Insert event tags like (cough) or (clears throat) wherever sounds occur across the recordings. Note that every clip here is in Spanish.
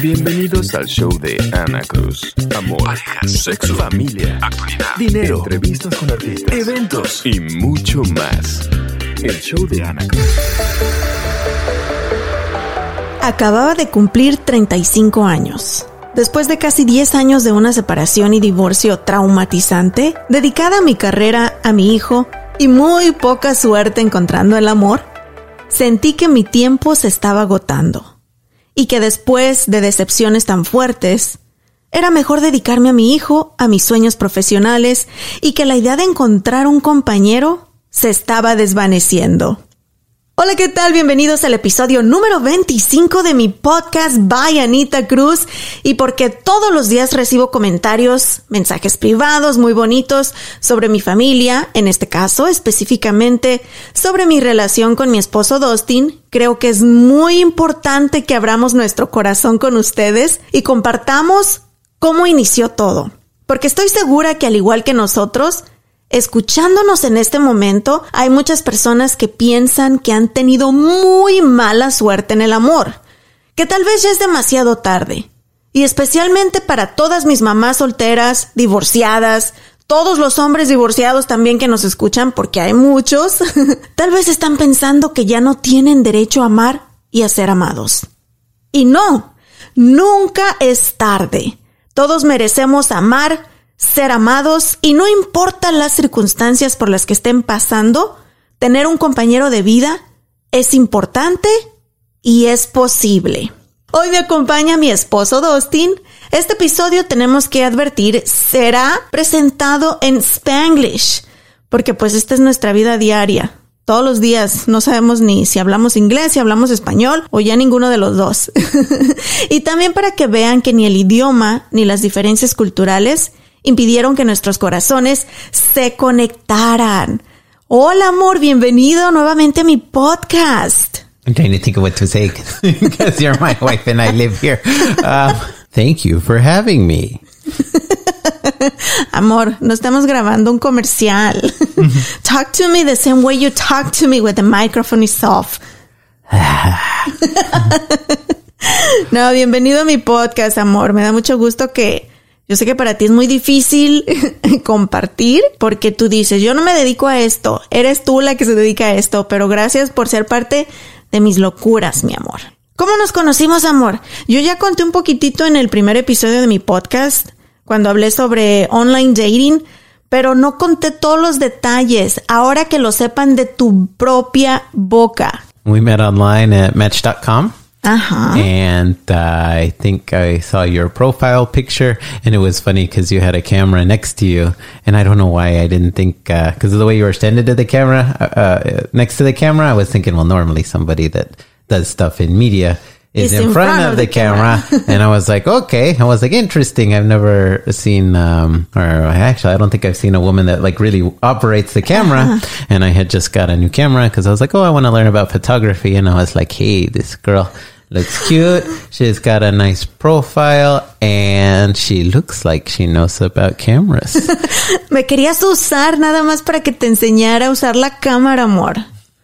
Bienvenidos al show de Ana Cruz. Amor, sexo, familia, actualidad, dinero, entrevistas con artistas, eventos y mucho más. El show de Ana Cruz. Acababa de cumplir 35 años. Después de casi 10 años de una separación y divorcio traumatizante, dedicada a mi carrera, a mi hijo y muy poca suerte encontrando el amor, sentí que mi tiempo se estaba agotando y que después de decepciones tan fuertes, era mejor dedicarme a mi hijo, a mis sueños profesionales y que la idea de encontrar un compañero se estaba desvaneciendo. Hola, ¿qué tal? Bienvenidos al episodio número 25 de mi podcast by Anita Cruz. Y porque todos los días recibo comentarios, mensajes privados muy bonitos sobre mi familia, en este caso específicamente sobre mi relación con mi esposo Dustin, creo que es muy importante que abramos nuestro corazón con ustedes y compartamos cómo inició todo. Porque estoy segura que al igual que nosotros, Escuchándonos en este momento, hay muchas personas que piensan que han tenido muy mala suerte en el amor, que tal vez ya es demasiado tarde. Y especialmente para todas mis mamás solteras, divorciadas, todos los hombres divorciados también que nos escuchan, porque hay muchos, (laughs) tal vez están pensando que ya no tienen derecho a amar y a ser amados. Y no, nunca es tarde. Todos merecemos amar, ser amados y no importa las circunstancias por las que estén pasando, tener un compañero de vida es importante y es posible. Hoy me acompaña mi esposo Dustin. Este episodio tenemos que advertir será presentado en Spanglish, porque pues esta es nuestra vida diaria. Todos los días no sabemos ni si hablamos inglés, si hablamos español o ya ninguno de los dos. (laughs) y también para que vean que ni el idioma ni las diferencias culturales impidieron que nuestros corazones se conectaran. Hola amor, bienvenido nuevamente a mi podcast. I'm trying to think of what to say because (laughs) you're my wife and I live here. Um, thank you for having me. (laughs) Amor, no estamos grabando un comercial. (laughs) talk to me the same way you talk to me with the microphone is off. no, bienvenido a mi podcast, amor. Me da mucho gusto que yo sé que para ti es muy difícil (laughs) compartir porque tú dices, yo no me dedico a esto, eres tú la que se dedica a esto, pero gracias por ser parte de mis locuras, mi amor. ¿Cómo nos conocimos, amor? Yo ya conté un poquitito en el primer episodio de mi podcast, cuando hablé sobre online dating, pero no conté todos los detalles. Ahora que lo sepan de tu propia boca. We met online at match.com. Uh-huh. And uh, I think I saw your profile picture, and it was funny because you had a camera next to you, and I don't know why I didn't think because of the way you were standing to the camera uh, uh, next to the camera. I was thinking, well, normally somebody that does stuff in media is in, in, front, front of, of, the, the camera, camera. (laughs) and I was like, okay. I was like, interesting. I've never seen, um, or actually, I don't think I've seen a woman that like really operates the camera. Uh-huh. And I had just got a new camera because I was like, oh, I want to learn about photography, and I was like, hey, this girl looks cute. She's got a nice profile and she looks like she knows about cameras. (laughs) Me querías usar nada más para que te enseñara a usar la cámara, amor.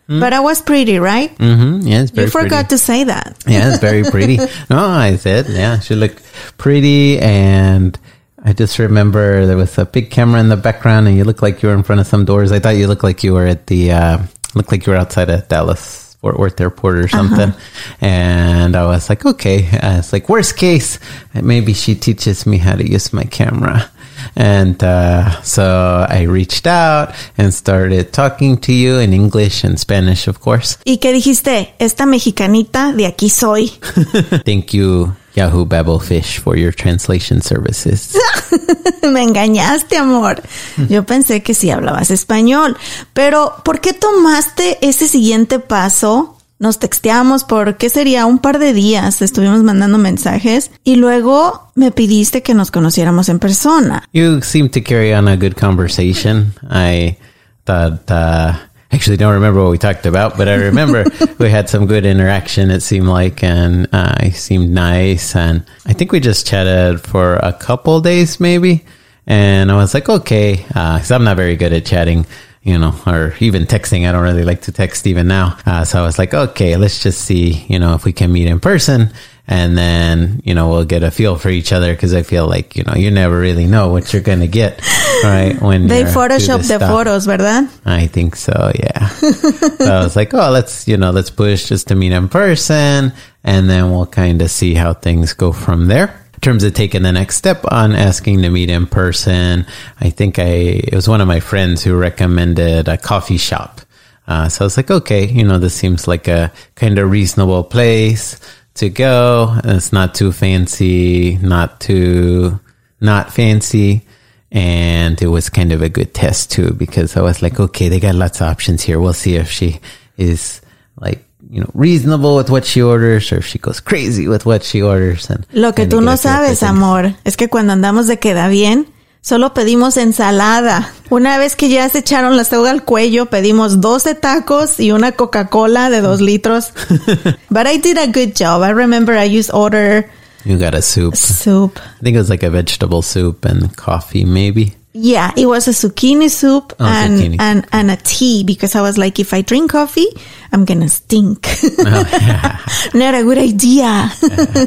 Mm. But I was pretty, right? Mm-hmm. Yeah, it's very You forgot pretty. to say that. Yeah, it's very pretty. (laughs) no, I said, yeah, she looked pretty and I just remember there was a big camera in the background and you looked like you were in front of some doors. I thought you looked like you were at the, uh, looked like you were outside of Dallas Fort Worth Airport or something. Uh-huh. And I was like, okay. Uh, it's like, worst case, maybe she teaches me how to use my camera. And uh, so I reached out and started talking to you in English and Spanish, of course. ¿Y qué dijiste? Esta mexicanita de aquí soy. (laughs) Thank you, Yahoo Babblefish, for your translation services. (laughs) Me engañaste, amor. Yo pensé que sí hablabas español. Pero, ¿por qué tomaste ese siguiente paso? Nos texteamos por, ¿qué sería? Un par de días. Estuvimos mandando mensajes y luego me pidiste que nos conociéramos en persona. You seem to carry on a good conversation. I thought, uh, actually don't remember what we talked about, but I remember (laughs) we had some good interaction, it seemed like, and uh, I seemed nice. And I think we just chatted for a couple days, maybe. And I was like, okay, because I'm not very good at chatting. You know, or even texting. I don't really like to text even now. Uh, so I was like, okay, let's just see, you know, if we can meet in person and then you know we'll get a feel for each other because I feel like you know you never really know what you're gonna get right when They Photoshop the stuff. fotos, ¿verdad? I think so, yeah. so I was like, oh, let's you know let's push just to meet in person, and then we'll kind of see how things go from there. Terms of taking the next step on asking to meet in person, I think I it was one of my friends who recommended a coffee shop. Uh, so I was like, okay, you know, this seems like a kind of reasonable place to go. It's not too fancy, not too not fancy. And it was kind of a good test too, because I was like, okay, they got lots of options here. We'll see if she is like, you know, reasonable with what she orders or if she goes crazy with what she orders. And Lo que tú no sabes, amor, es que cuando andamos de queda bien, solo pedimos ensalada. Una vez que ya se echaron la soga al cuello, pedimos 12 tacos y una Coca-Cola de dos litros. (laughs) But I did a good job. I remember I used order You got a soup. soup. I think it was like a vegetable soup and coffee, maybe. Yeah, it was a zucchini soup Oh, and, zucchini. and and a tea because I was like, if I drink coffee, I'm gonna stink. (laughs) Not a good idea.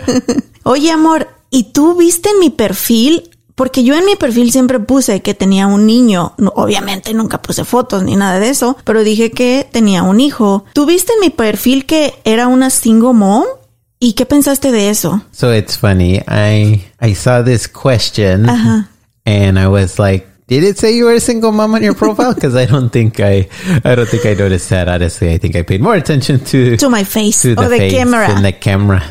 (laughs) Oye, amor, ¿y tú viste en mi perfil? Porque yo en mi perfil siempre puse que tenía un niño. No, obviamente nunca puse fotos ni nada de eso, pero dije que tenía un hijo. ¿Tú viste en mi perfil que era una single mom? ¿Y qué pensaste de eso? So it's funny. I I saw this question and I was like, did it say you were a single mom on your profile? (laughs) Because I don't think I I don't think I noticed that. Honestly, I think I paid more attention to To my face to or the face camera. and the camera.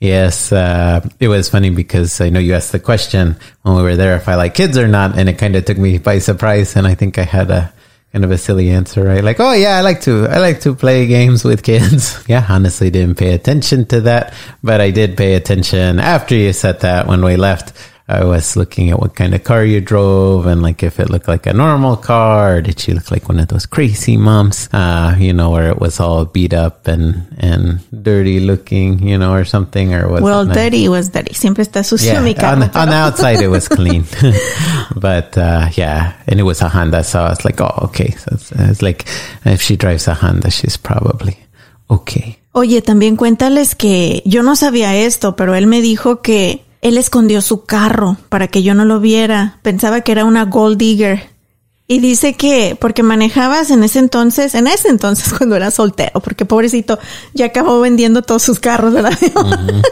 Yes, uh, it was funny because I know you asked the question when we were there if I like kids or not, and it kind of took me by surprise. And I think I had a kind of a silly answer, right? Like, oh yeah, I like to, I like to play games with kids. (laughs) yeah, honestly, didn't pay attention to that, but I did pay attention after you said that when we left. I was looking at what kind of car you drove and like if it looked like a normal car or did she look like one of those crazy moms, uh, you know, where it was all beat up and, and dirty looking, you know, or something or was Well, nice? dirty was dirty. Siempre está sucio Yeah, mi on, cama. on the outside it was (laughs) clean, (laughs) but uh, yeah, and it was a Honda, so I was like, oh, okay. So it's, it's like if she drives a Honda, she's probably okay. Oye, también cuéntales que yo no sabía esto, pero él me dijo que él escondió su carro para que yo no lo viera. Pensaba que era una gold digger. Y dice que porque manejabas en ese entonces, en ese entonces (laughs) cuando era soltero, porque pobrecito ya acabó vendiendo todos sus carros, ¿verdad? (laughs)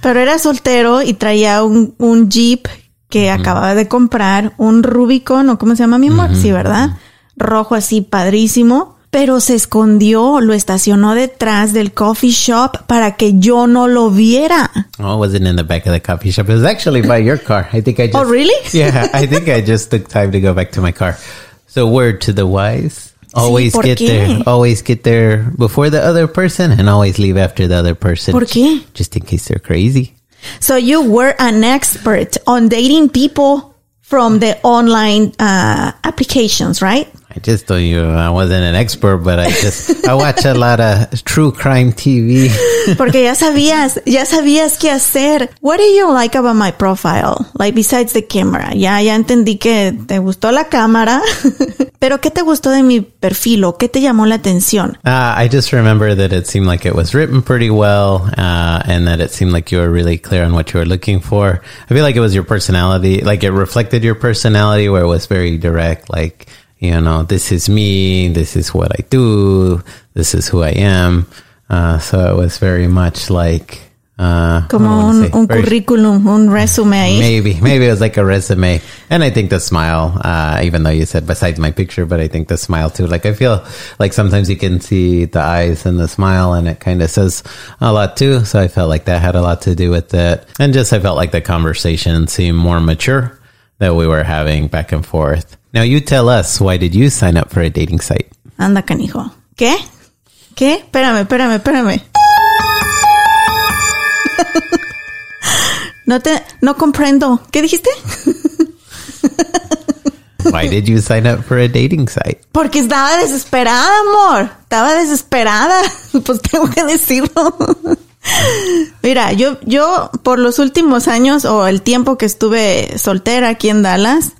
Pero era soltero y traía un, un Jeep que acababa de comprar, un Rubicon, o cómo se llama mi amor, sí, ¿verdad? Rojo así, padrísimo. Pero se escondió, lo estacionó detrás del coffee shop para que yo no lo viera. Oh, it wasn't in the back of the coffee shop. It was actually by your car. I think I just. Oh, really? (laughs) Yeah, I think I just took time to go back to my car. So, word to the wise: always ¿por get qué? there, always get there before the other person, and always leave after the other person. ¿Por qué? Just in case they're crazy. So you were an expert on dating people from the online uh, applications, right? I just told you I wasn't an expert, but I just I watch a lot of true crime TV. (laughs) Porque ya sabías, ya sabías qué hacer. What do you like about my profile? Like besides the camera. Ya, ya entendí que te gustó la cámara. (laughs) Pero ¿qué te gustó de mi perfil o qué te llamó la atención? Uh, I just remember that it seemed like it was written pretty well, uh, and that it seemed like you were really clear on what you were looking for. I feel like it was your personality, like it reflected your personality, where it was very direct, like you know, this is me, this is what I do, this is who I am. Uh, so it was very much like Uh, Como un, un Very- currículum, un resume. Maybe, maybe it was like a resume. And I think the smile, uh, even though you said besides my picture, but I think the smile too. Like I feel like sometimes you can see the eyes and the smile and it kind of says a lot too. So I felt like that had a lot to do with it. And just I felt like the conversation seemed more mature that we were having back and forth. Now you tell us, why did you sign up for a dating site? Anda, canijo. ¿Qué? ¿Qué? Espérame, espérame, espérame. (laughs) No te, no comprendo. ¿Qué dijiste? (laughs) Why did you sign up for a dating site? Porque estaba desesperada, amor. Estaba desesperada. (laughs) Pues tengo que decirlo. Mira, yo, yo por los últimos años o el tiempo que estuve soltera aquí en Dallas,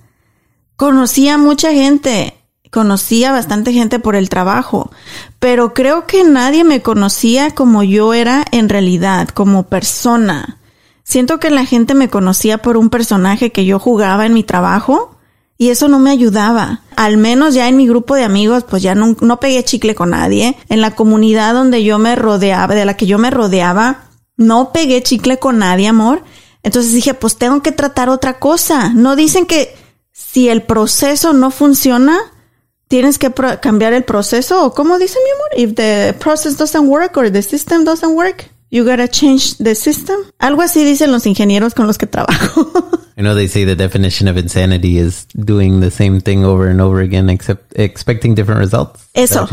conocí a mucha gente. Conocí a bastante gente por el trabajo, pero creo que nadie me conocía como yo era en realidad, como persona. Siento que la gente me conocía por un personaje que yo jugaba en mi trabajo y eso no me ayudaba. Al menos ya en mi grupo de amigos, pues ya no, no pegué chicle con nadie. En la comunidad donde yo me rodeaba, de la que yo me rodeaba, no pegué chicle con nadie, amor. Entonces dije, pues tengo que tratar otra cosa. No dicen que si el proceso no funciona, tienes que cambiar el proceso. ¿O cómo dice mi amor? If the process doesn't work or the system doesn't work, you gotta change the system. Algo así dicen los ingenieros con los que trabajo. (laughs) I know they say the definition of insanity is doing the same thing over and over again, except expecting different results. Eso.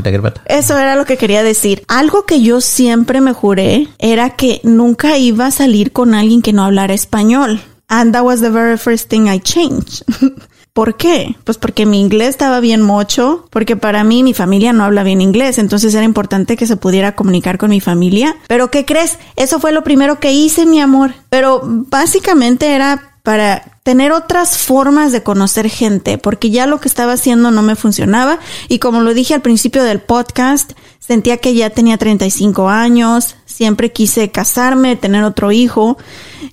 Eso era lo que quería decir. Algo que yo siempre me juré era que nunca iba a salir con alguien que no hablara español. And that was the very first thing I changed. (laughs) ¿Por qué? Pues porque mi inglés estaba bien mocho, porque para mí mi familia no habla bien inglés, entonces era importante que se pudiera comunicar con mi familia. Pero ¿qué crees? Eso fue lo primero que hice, mi amor. Pero básicamente era para tener otras formas de conocer gente, porque ya lo que estaba haciendo no me funcionaba y como lo dije al principio del podcast, sentía que ya tenía 35 años, siempre quise casarme, tener otro hijo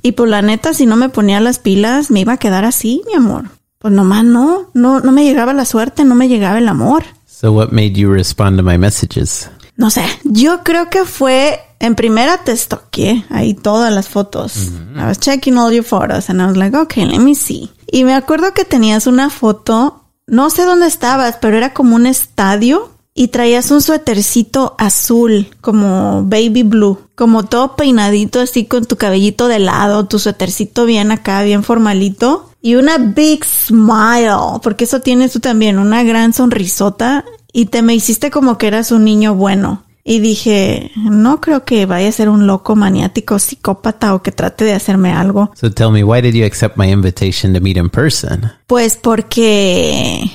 y pues la neta si no me ponía las pilas me iba a quedar así, mi amor. Pues nomás no, no, no me llegaba la suerte, no me llegaba el amor. So, what made you respond to my messages? No sé, yo creo que fue, en primera te stalkeé ahí todas las fotos. I was checking all your photos and I was like, okay, let me see. Y me acuerdo que tenías una foto, no sé dónde estabas, pero era como un estadio y traías un suétercito azul, como baby blue, como todo peinadito así con tu cabellito de lado, tu suétercito bien acá, bien formalito. Y una big smile, porque eso tienes tú también, una gran sonrisota y te me hiciste como que eras un niño bueno. Y dije, no creo que vaya a ser un loco maniático, psicópata o que trate de hacerme algo. So, tell me, why did you accept my invitation to meet in person? Pues porque...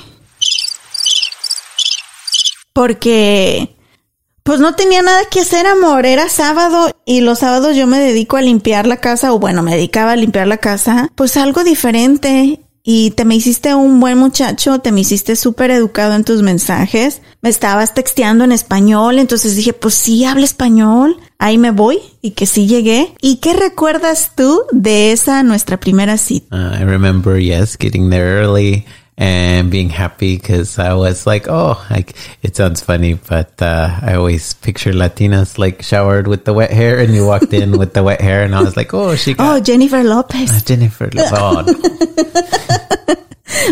Porque... Pues no tenía nada que hacer, amor. Era sábado y los sábados yo me dedico a limpiar la casa, o bueno, me dedicaba a limpiar la casa. Pues algo diferente. Y te me hiciste un buen muchacho, te me hiciste súper educado en tus mensajes. Me estabas texteando en español, entonces dije, pues sí, habla español. Ahí me voy y que sí llegué. ¿Y qué recuerdas tú de esa nuestra primera cita? Uh, I remember, yes, getting there early and being happy because I was like, oh, like it sounds funny, but uh, I always picture Latinas like showered with the wet hair, and you walked in with the wet hair, and I was like, oh, she Oh, Jennifer López. uh, Jennifer. (laughs) Oh, no.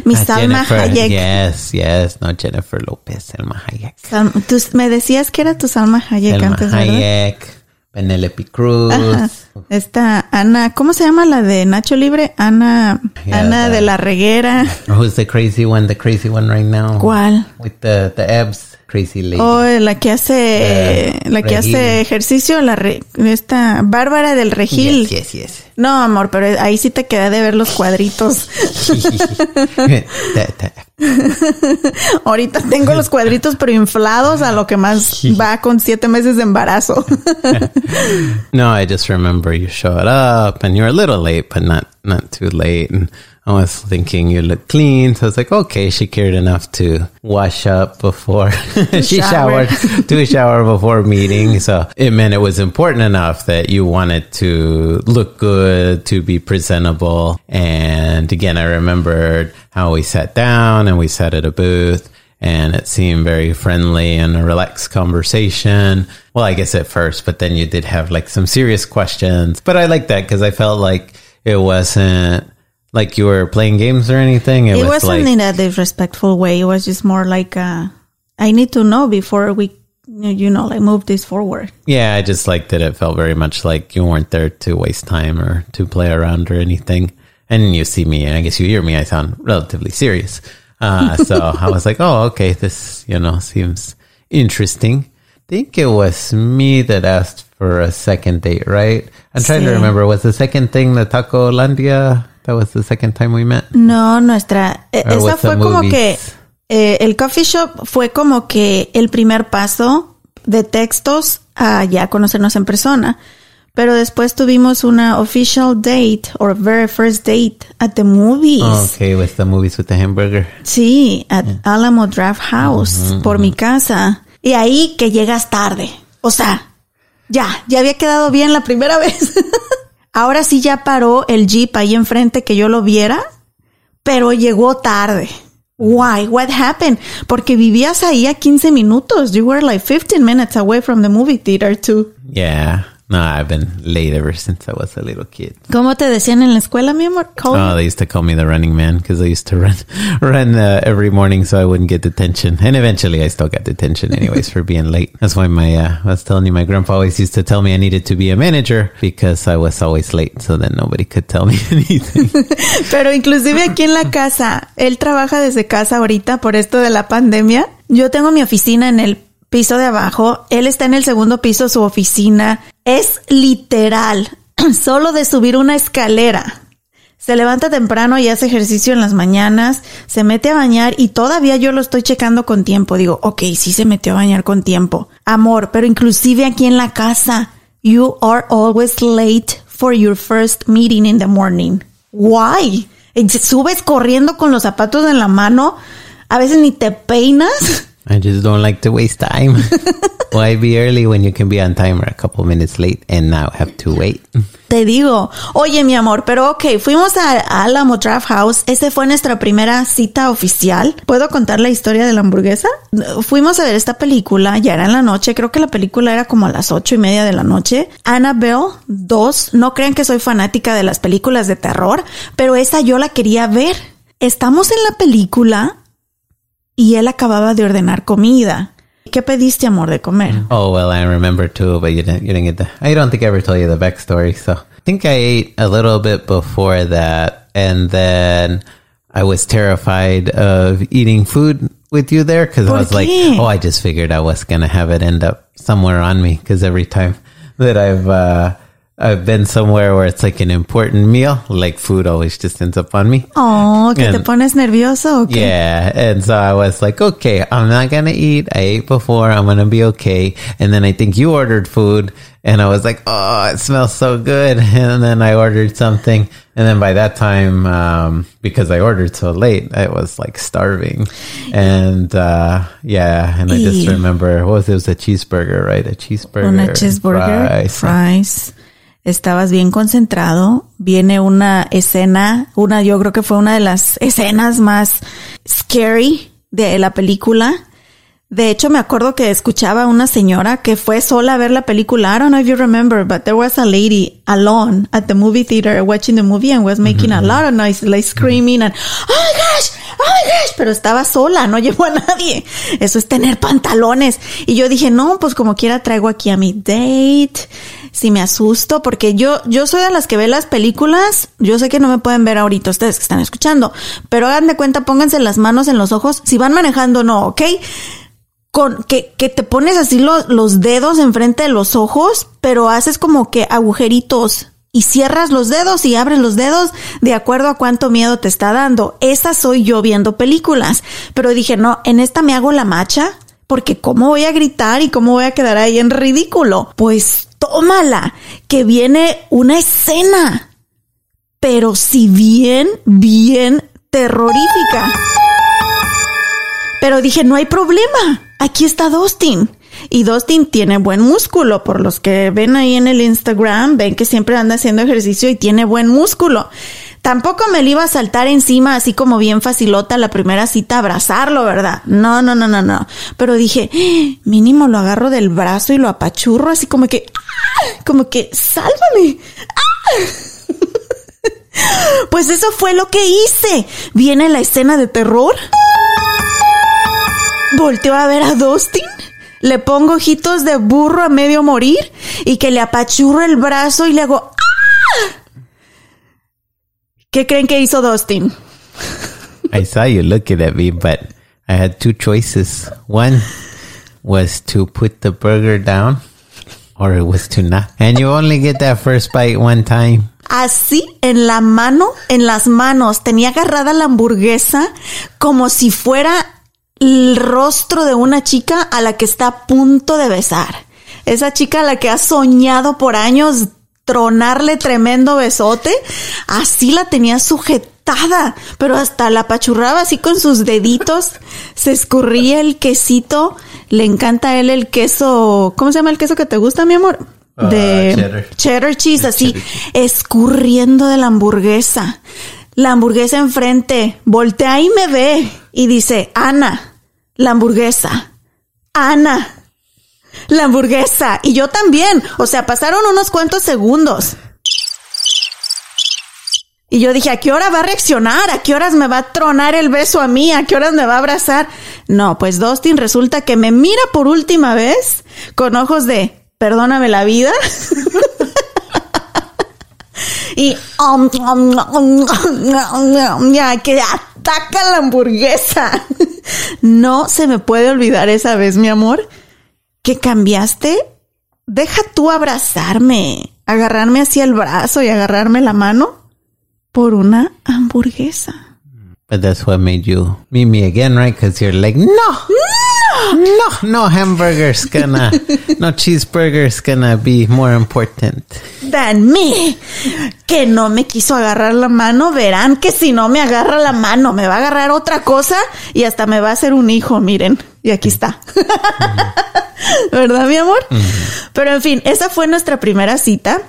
Mi Uh, Salma Jennifer. Hayek. Yes, yes, no Jennifer Lopez, Selma Hayek. Sal- tú me decías que era tu Salma Hayek Selma antes, ¿verdad? Hayek, Penelope Cruz. Ajá. Esta Ana, ¿cómo se llama la de Nacho Libre? Ana, Yeah, Ana de la Reguera. Who's the crazy one? The crazy one right now. ¿Cuál? With the the abs, crazy lady. O la que hace, Eh, la que Regil. hace ejercicio, la re- esta Bárbara del Regil. Yes, yes, yes. No, amor, pero ahí sí te quedé de ver los cuadritos. (laughs) Ahorita tengo los cuadritos pero inflados a lo que más va con siete meses de embarazo. (laughs) No, I just remember you showed up and you were a little late, but not not too late. And I was thinking you look clean, so I was like, okay, she cared enough to wash up before (laughs) (laughs) she shower. showered, to shower before meeting. (laughs) So it meant it was important enough that you wanted to look good, to be presentable. And again, I remembered how we sat down and we sat at a booth. and it seemed very friendly and a relaxed conversation. Well, I guess at first, but then you did have like some serious questions. But I like that because I felt like it wasn't like you were playing games or anything. It, It was wasn't like, in a disrespectful way. It was just more like, uh, I need to know before we, you know, like move this forward. yeah, I just liked that it felt very much like you weren't there to waste time or to play around or anything. And you see me, and I guess you hear me, I sound relatively serious. Uh, (laughs) so I was like, oh, okay, this, you know, seems interesting. I think it was me that asked for a second date, right? I'm trying to remember. Was the second thing the Taco Landia? That was the second time we met? No, nuestra, e- Or esa fue como que, eh, el coffee shop fue como que el primer paso de textos a ya conocernos en persona. Pero después tuvimos una official date or very first date at the movies. Oh, okay, with the movies with the hamburger. Sí, at Alamo Draft House, por mi casa. Y ahí que llegas tarde. O sea, ya, ya había quedado bien la primera (laughs) vez. Ahora sí ya paró el jeep ahí enfrente que yo lo viera, pero llegó tarde. Why? What happened? Porque vivías ahí a 15 minutos. You were like 15 minutes away from the movie theater too. Yeah. No, I've been late ever since I was a little kid. ¿Cómo te decían en la escuela, mi amor? Call Oh, they used to call me the running man because I used to run, (laughs) run uh, every morning so I wouldn't get detention. And eventually, I still got detention anyways for being late. That's why my uh, I was telling you, my grandpa always used to tell me I needed to be a manager because I was always late, so then nobody could tell me (laughs) anything. (laughs) Pero inclusive aquí en la casa, él trabaja desde casa ahorita por esto de la pandemia. Yo tengo mi oficina en el piso de abajo, él está en el segundo piso, su oficina. Es literal, (clears throat) solo de subir una escalera. Se levanta temprano y hace ejercicio en las mañanas, se mete a bañar y todavía yo lo estoy checando con tiempo. Digo, ok, sí se metió a bañar con tiempo. Amor, pero inclusive aquí en la casa, you are always late for your first meeting in the morning. Why? Subes corriendo con los zapatos en la mano, a veces ni te peinas. (laughs) I just don't like to waste time. (laughs) Why be early when you can be on time or a couple minutes late and now have to wait? Te digo, oye mi amor, pero ok, fuimos a, a Alamo Draft House, esa fue nuestra primera cita oficial. ¿Puedo contar la historia de la hamburguesa? Fuimos a ver esta película, ya era en la noche, creo que la película era como a las ocho y media de la noche. Annabelle 2, no crean que soy fanática de las películas de terror, pero esa yo la quería ver. Estamos en la película y él acababa de ordenar comida. ¿Qué pediste, amor, de comer? Oh well, I remember too, but you didn't. You didn't get the. I don't think I ever told you the backstory. So I think I ate a little bit before that, and then I was terrified of eating food with you there because I ¿Por was like, oh, I just figured I was gonna have it end up somewhere on me because every time that I've uh, I've been somewhere where it's like an important meal, like food always just ends up on me. Oh, que te And- pones nervioso Okay. Yeah. And so I was like, okay, I'm not going to eat. I ate before. I'm going to be okay. And then I think you ordered food and I was like, oh, it smells so good. (laughs) And then I ordered something. And then by that time, um, because I ordered so late, I was like starving. And, uh, yeah. And I just remember, what was it? It was a cheeseburger, right? A cheeseburger. Una cheeseburger, fries. fries. Estabas bien concentrado. Viene una escena, una, yo creo que fue una de las escenas más scary de la película. De hecho, me acuerdo que escuchaba a una señora que fue sola a ver la película. I don't know if you remember, but there was a lady alone at the movie theater watching the movie and was making a lot of noise, like screaming and, oh my gosh, oh my gosh, pero estaba sola, no (laughs) llevó a nadie. Eso es tener pantalones. Y yo dije, no, pues como quiera traigo aquí a mi date. Si me asusto, porque yo, yo soy de las que ve las películas. Yo sé que no me pueden ver ahorita ustedes que están escuchando, pero hagan de cuenta, pónganse las manos en los ojos. Si van manejando, no, ¿ok? con que, que te pones así los, los dedos enfrente de los ojos, pero haces como que agujeritos y cierras los dedos y abres los dedos de acuerdo a cuánto miedo te está dando. Esa soy yo viendo películas. Pero dije, no, en esta me hago la macha, porque cómo voy a gritar y cómo voy a quedar ahí en ridículo. Pues tómala, que viene una escena, pero si bien, bien terrorífica. Pero dije, no hay problema. Aquí está Dustin. Y Dustin tiene buen músculo. Por los que ven ahí en el Instagram, ven que siempre anda haciendo ejercicio y tiene buen músculo. Tampoco me le iba a saltar encima así como bien facilota la primera cita, abrazarlo, ¿verdad? No, no, no, no, no. Pero dije, "Ah, mínimo lo agarro del brazo y lo apachurro así como que, ¡ah! como que, sálvame. ¡Ah! (laughs) Pues eso fue lo que hice. Viene la escena de terror. Volteo a ver a Dustin. Le pongo ojitos de burro a medio morir y que le apachurro el brazo y le hago ¡Ah! ¿Qué creen que hizo Dustin? (laughs) I saw you looking at me, but I had two choices. One was to put the burger down, or it was to not. And you only get that first bite one time. Así en la mano, en las manos, tenía agarrada la hamburguesa como si fuera el rostro de una chica a la que está a punto de besar. Esa chica a la que ha soñado por años tronarle tremendo besote, así la tenía sujetada, pero hasta la apachurraba así con sus deditos, se escurría el quesito, le encanta a él el queso, ¿cómo se llama el queso que te gusta, mi amor? Ah, De cheddar. cheddar cheese, así, cheddar escurriendo de la hamburguesa. La hamburguesa enfrente, voltea y me ve y dice, Ana, la hamburguesa. Ana, la hamburguesa. Y yo también. O sea, pasaron unos cuantos segundos. Y yo dije, ¿a qué hora va a reaccionar? ¿A qué horas me va a tronar el beso a mí? ¿A qué horas me va a abrazar? No, pues Dustin resulta que me mira por última vez con ojos de, perdóname la vida. (laughs) y um, um, um, ya que ataca la hamburguesa. (laughs) no se me puede olvidar esa vez, mi amor, que cambiaste. Deja tú abrazarme, agarrarme hacia el brazo y agarrarme la mano por una hamburguesa. But that's what made you meet me again, right? Because you're like, no, no, no hamburger's gonna, no cheeseburger's gonna be more important. Dan me, que no me quiso agarrar la mano, verán que si no me agarra la mano, me va a agarrar otra cosa y hasta me va a hacer un hijo, miren. Y aquí está. (laughs) ¿Verdad, mi amor? Pero en fin, esa fue nuestra primera cita.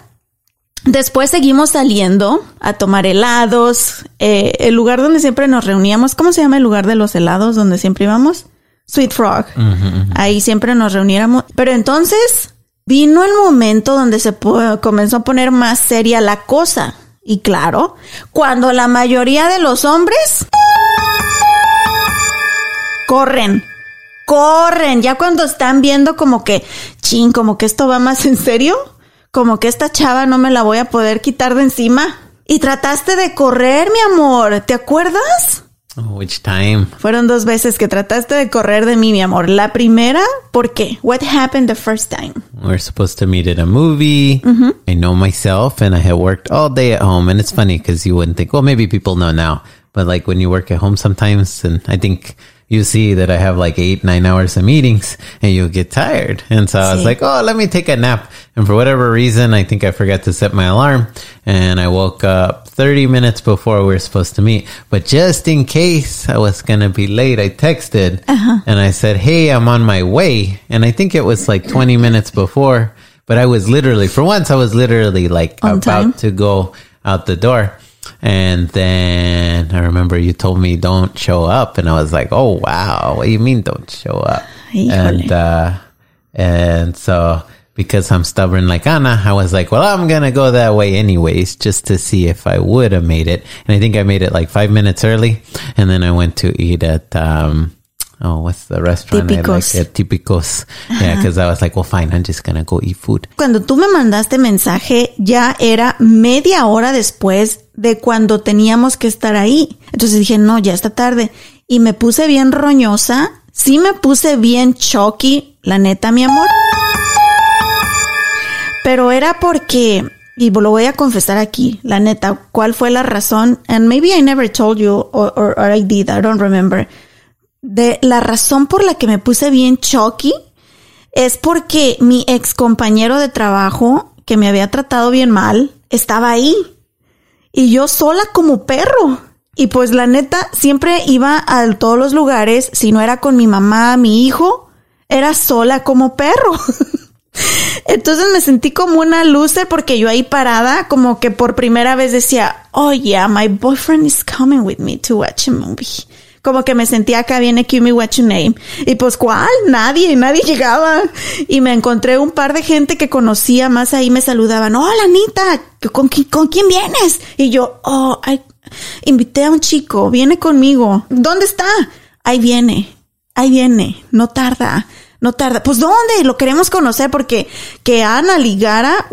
Después seguimos saliendo a tomar helados. Eh, el lugar donde siempre nos reuníamos, ¿cómo se llama el lugar de los helados donde siempre íbamos? Sweet Frog. Ahí siempre nos reuniéramos. Pero entonces vino el momento donde se comenzó a poner más seria la cosa. Y claro, cuando la mayoría de los hombres corren, corren, ya cuando están viendo como que, chin, como que esto va más en serio, como que esta chava no me la voy a poder quitar de encima. Y trataste de correr, mi amor, ¿te acuerdas? Oh, which time? Fueron dos veces que trataste de correr de mí, mi amor. La primera, ¿por qué? What happened the first time? We're supposed to meet at a movie. Mm-hmm. I know myself, and I had worked all day at home. And it's funny because you wouldn't think, well, maybe people know now, but like when you work at home sometimes, and I think you see that I have like eight, nine hours of meetings, and you get tired. And so I was like, oh, let me take a nap. And for whatever reason, I think I forgot to set my alarm, and I woke up 30 minutes before we were supposed to meet. But just in case I was gonna be late, I texted uh-huh. and I said, hey, I'm on my way. And I think it was like 20 minutes before, but I was literally, for once, I was literally like On about time? to go out the door. And then I remember you told me don't show up, and I was like, "Oh wow, what do you mean don't show up?" Híjole. And uh, and so because I'm stubborn like Anna, I was like, "Well, I'm gonna go that way anyways, just to see if I would have made it." And I think I made it like five minutes early, and then I went to eat at um, oh, what's the restaurant I Típicos. like Típicos? Yeah, because I was like, "Well, fine, I'm just gonna go eat food." Cuando tú me mandaste mensaje, ya era media hora después de cuando teníamos que estar ahí. Entonces dije, no, ya está tarde. Y me puse bien roñosa. Sí me puse bien choky, la neta, mi amor. Pero era porque, y lo voy a confesar aquí, la neta, ¿cuál fue la razón? And maybe I never told you, or, or, I did, I don't remember. De la razón por la que me puse bien choky es porque mi ex compañero de trabajo, que me había tratado bien mal, estaba ahí. Y yo sola como perro. Y pues la neta, siempre iba a todos los lugares, si no era con mi mamá, mi hijo, era sola como perro. (laughs) Entonces me sentí como una loser porque yo ahí parada, como que por primera vez decía, oh yeah, my boyfriend is coming with me to watch a movie. Como que me sentía acá viene Kimi What's Your Name. Y pues, ¿cuál? Nadie, nadie llegaba. Y me encontré un par de gente que conocía más ahí, me saludaban. Hola, Anita, ¿con, con quién vienes? Y yo, oh, ay, invité a un chico, viene conmigo. ¿Dónde está? Ahí viene, ahí viene, no tarda, no tarda. Pues, ¿dónde? Lo queremos conocer porque que Ana ligara,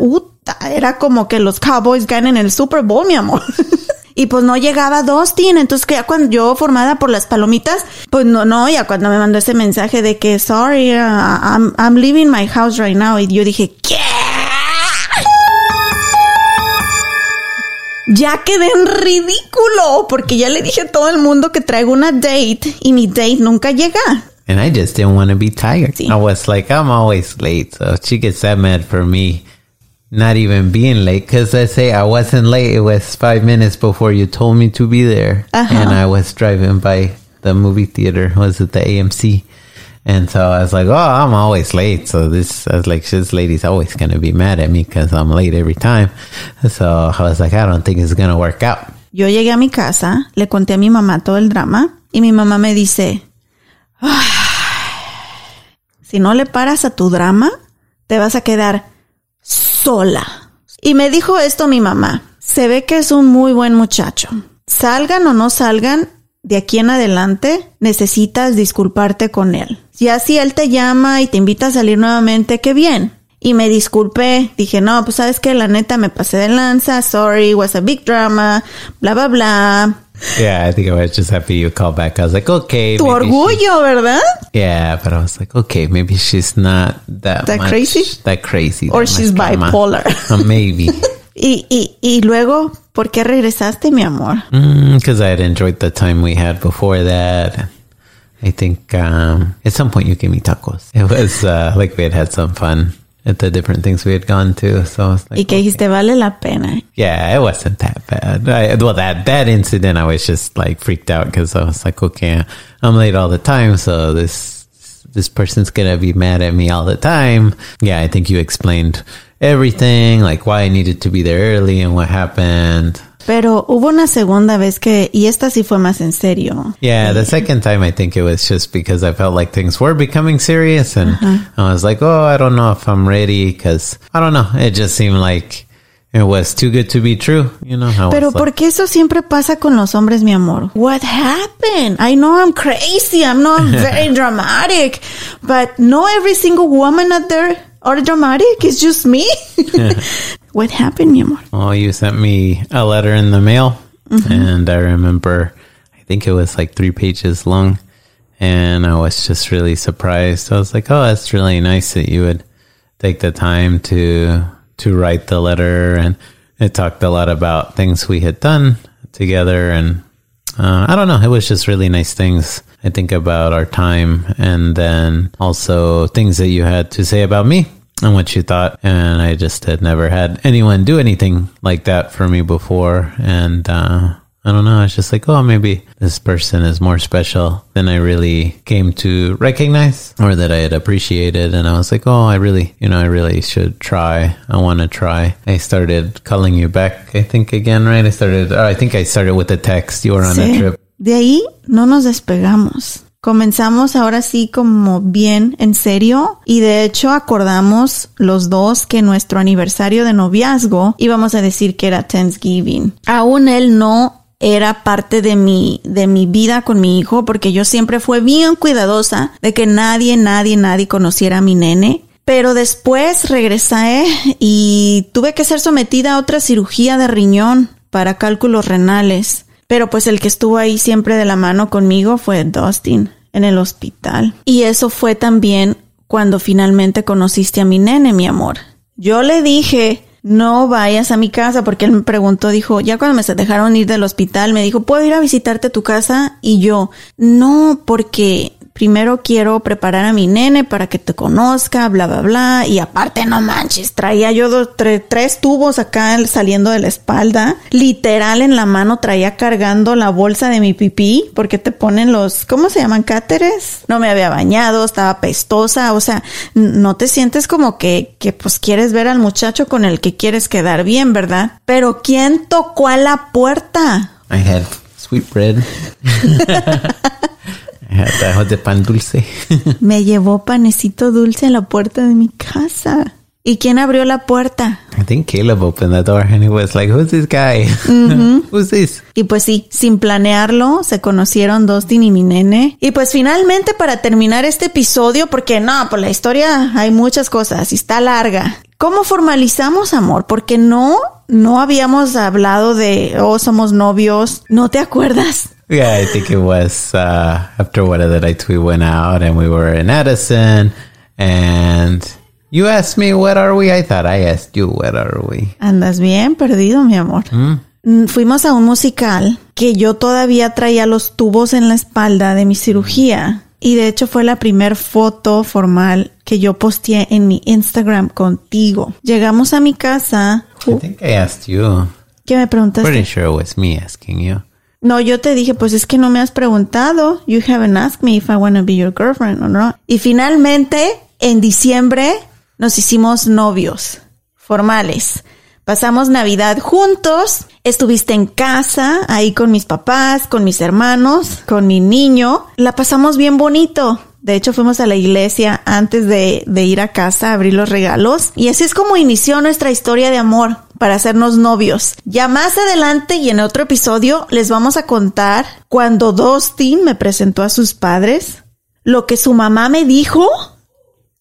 era como que los Cowboys ganen el Super Bowl, mi amor. (laughs) Y pues no llegaba Dustin, entonces que ya cuando yo formada por las palomitas, pues no, no, ya cuando me mandó ese mensaje de que sorry, uh, I'm, I'm leaving my house right now, y yo dije, ¿qué? Ya quedé en ridículo, porque ya le dije a todo el mundo que traigo una date y mi date nunca llega. And I just didn't want to be tired. Sí. I was like, I'm always late. So she gets that mad for me not even being late. Because I say I wasn't late. It was five minutes before you told me to be there. Uh-huh. And I was driving by the movie theater. Was it the AMC? And so I was like, oh, I'm always late. So this, I was like, this lady's always going to be mad at me because I'm late every time. So I was like, I don't think it's going to work out. Yo llegué a mi casa, le conté a mi mamá todo el drama y mi mamá me dice, "Ay, si no le paras a tu drama, te vas a quedar sola. Y me dijo esto mi mamá, se ve que es un muy buen muchacho. Salgan o no salgan, de aquí en adelante necesitas disculparte con él. Si así él te llama y te invita a salir nuevamente, qué bien. Y me disculpé, dije, no, pues sabes que la neta me pasé de lanza, sorry, was a big drama, bla, bla, bla. Yeah, I think I was just happy you called back. I was like, okay. Tu she- orgullo, ¿verdad? Yeah, but I was like, okay, maybe she's not that That much- crazy? That crazy. Or that she's bipolar. Uh, maybe. (laughs) Y, y, y luego, ¿por qué regresaste, mi amor? Because I had enjoyed the time we had before that. I think um, at some point you gave me tacos. It was uh, like we had had some fun at the different things we had gone to. So I was like, Y que dijiste, vale la pena. yeah, it wasn't that bad. I, well, that that incident, I was just like freaked out because I was like, okay, I'm late all the time, so this this person's gonna be mad at me all the time. Yeah, I think you explained everything, like why I needed to be there early and what happened. Pero hubo una segunda vez que, y esta sí fue más en serio. Yeah, the eh. second time I think it was just because I felt like things were becoming serious, and I was like, oh, I don't know if I'm ready because I don't know. It just seemed like it was too good to be true. You know how? Pero ¿por qué eso siempre pasa con los hombres, mi amor? What happened? I know I'm crazy. I'm I'm very (laughs) dramatic. But no every single woman out there are dramatic. It's just me. (laughs) what happened, mi amor? Well, you sent me a letter in the mail, and I remember, I think it was like three pages long, and I was just really surprised. I was like, "Oh, that's really nice that you would take the time to to write the letter." And it talked a lot about things we had done together, and uh, I don't know, it was just really nice things. I think about our time, and then also things that you had to say about me and what you thought. And I just had never had anyone do anything like that for me before. And uh, I don't know. I was just like, oh, maybe this person is more special than I really came to recognize or that I had appreciated. And I was like, oh, I really, you know, I really should try. I want to try. I started calling you back, I think, again, right? I started, oh, I think I started with a text. You were on a trip. De ahí no nos despegamos. Comenzamos ahora sí como bien en serio y de hecho acordamos los dos que nuestro aniversario de noviazgo íbamos a decir que era Thanksgiving. Aún él no era parte de mi, de mi vida con mi hijo porque yo siempre fue bien cuidadosa de que nadie, nadie, nadie conociera a mi nene. Pero después regresé y tuve que ser sometida a otra cirugía de riñón para cálculos renales. Pero pues el que estuvo ahí siempre de la mano conmigo fue Dustin en el hospital. Y eso fue también cuando finalmente conociste a mi nene, mi amor. Yo le dije, no vayas a mi casa porque él me preguntó, dijo, ya cuando me dejaron ir del hospital, me dijo, ¿puedo ir a visitarte a tu casa? Y yo, no, porque primero quiero preparar a mi nene para que te conozca, bla, bla, bla. Y aparte, no manches, traía yo dos, tres tubos acá saliendo de la espalda. Literal en la mano traía cargando la bolsa de mi pipí, porque te ponen los, ¿cómo se llaman? Cáteres. No me había bañado, estaba pestosa. O sea, no te sientes como que, que pues quieres ver al muchacho con el que quieres quedar bien, ¿verdad? Pero ¿quién tocó a la puerta? I had sweet bread. (laughs) (laughs) That de pan dulce. (laughs) Me llevó panecito dulce a la puerta de mi casa. ¿Y quién abrió la puerta? I think Caleb opened the door and he was like, "Who's this guy? (laughs) Who's this?" Y pues sí, sin planearlo, se conocieron Dustin y mi nene. Y pues finalmente para terminar este episodio, porque no, por la historia hay muchas cosas y está larga. ¿Cómo formalizamos amor? Porque no, no habíamos hablado de, oh, somos novios. ¿No te acuerdas? Yeah, I think it was uh, after one of the nights we went out and we were in Edison, and you asked me, "What are we?" I thought I asked you, "What are we?" Andas bien perdido, mi amor. Mm, Fuimos a un musical que yo todavía traía los tubos en la espalda de mi cirugía. Y de hecho fue la primer foto formal que yo posteé en mi Instagram contigo. Llegamos a mi casa. I think I asked you. ¿Qué me preguntaste? Pretty sure it was me asking you. No, yo te dije, pues es que no me has preguntado. You haven't asked me if I want to be your girlfriend or not. Y finalmente, en diciembre, nos hicimos novios formales. Pasamos Navidad juntos. Estuviste en casa, ahí con mis papás, con mis hermanos, con mi niño. La pasamos bien bonito. De hecho, fuimos a la iglesia antes de, de ir a casa a abrir los regalos. Y así es como inició nuestra historia de amor para hacernos novios. Ya más adelante y en otro episodio les vamos a contar cuando Dustin me presentó a sus padres, lo que su mamá me dijo,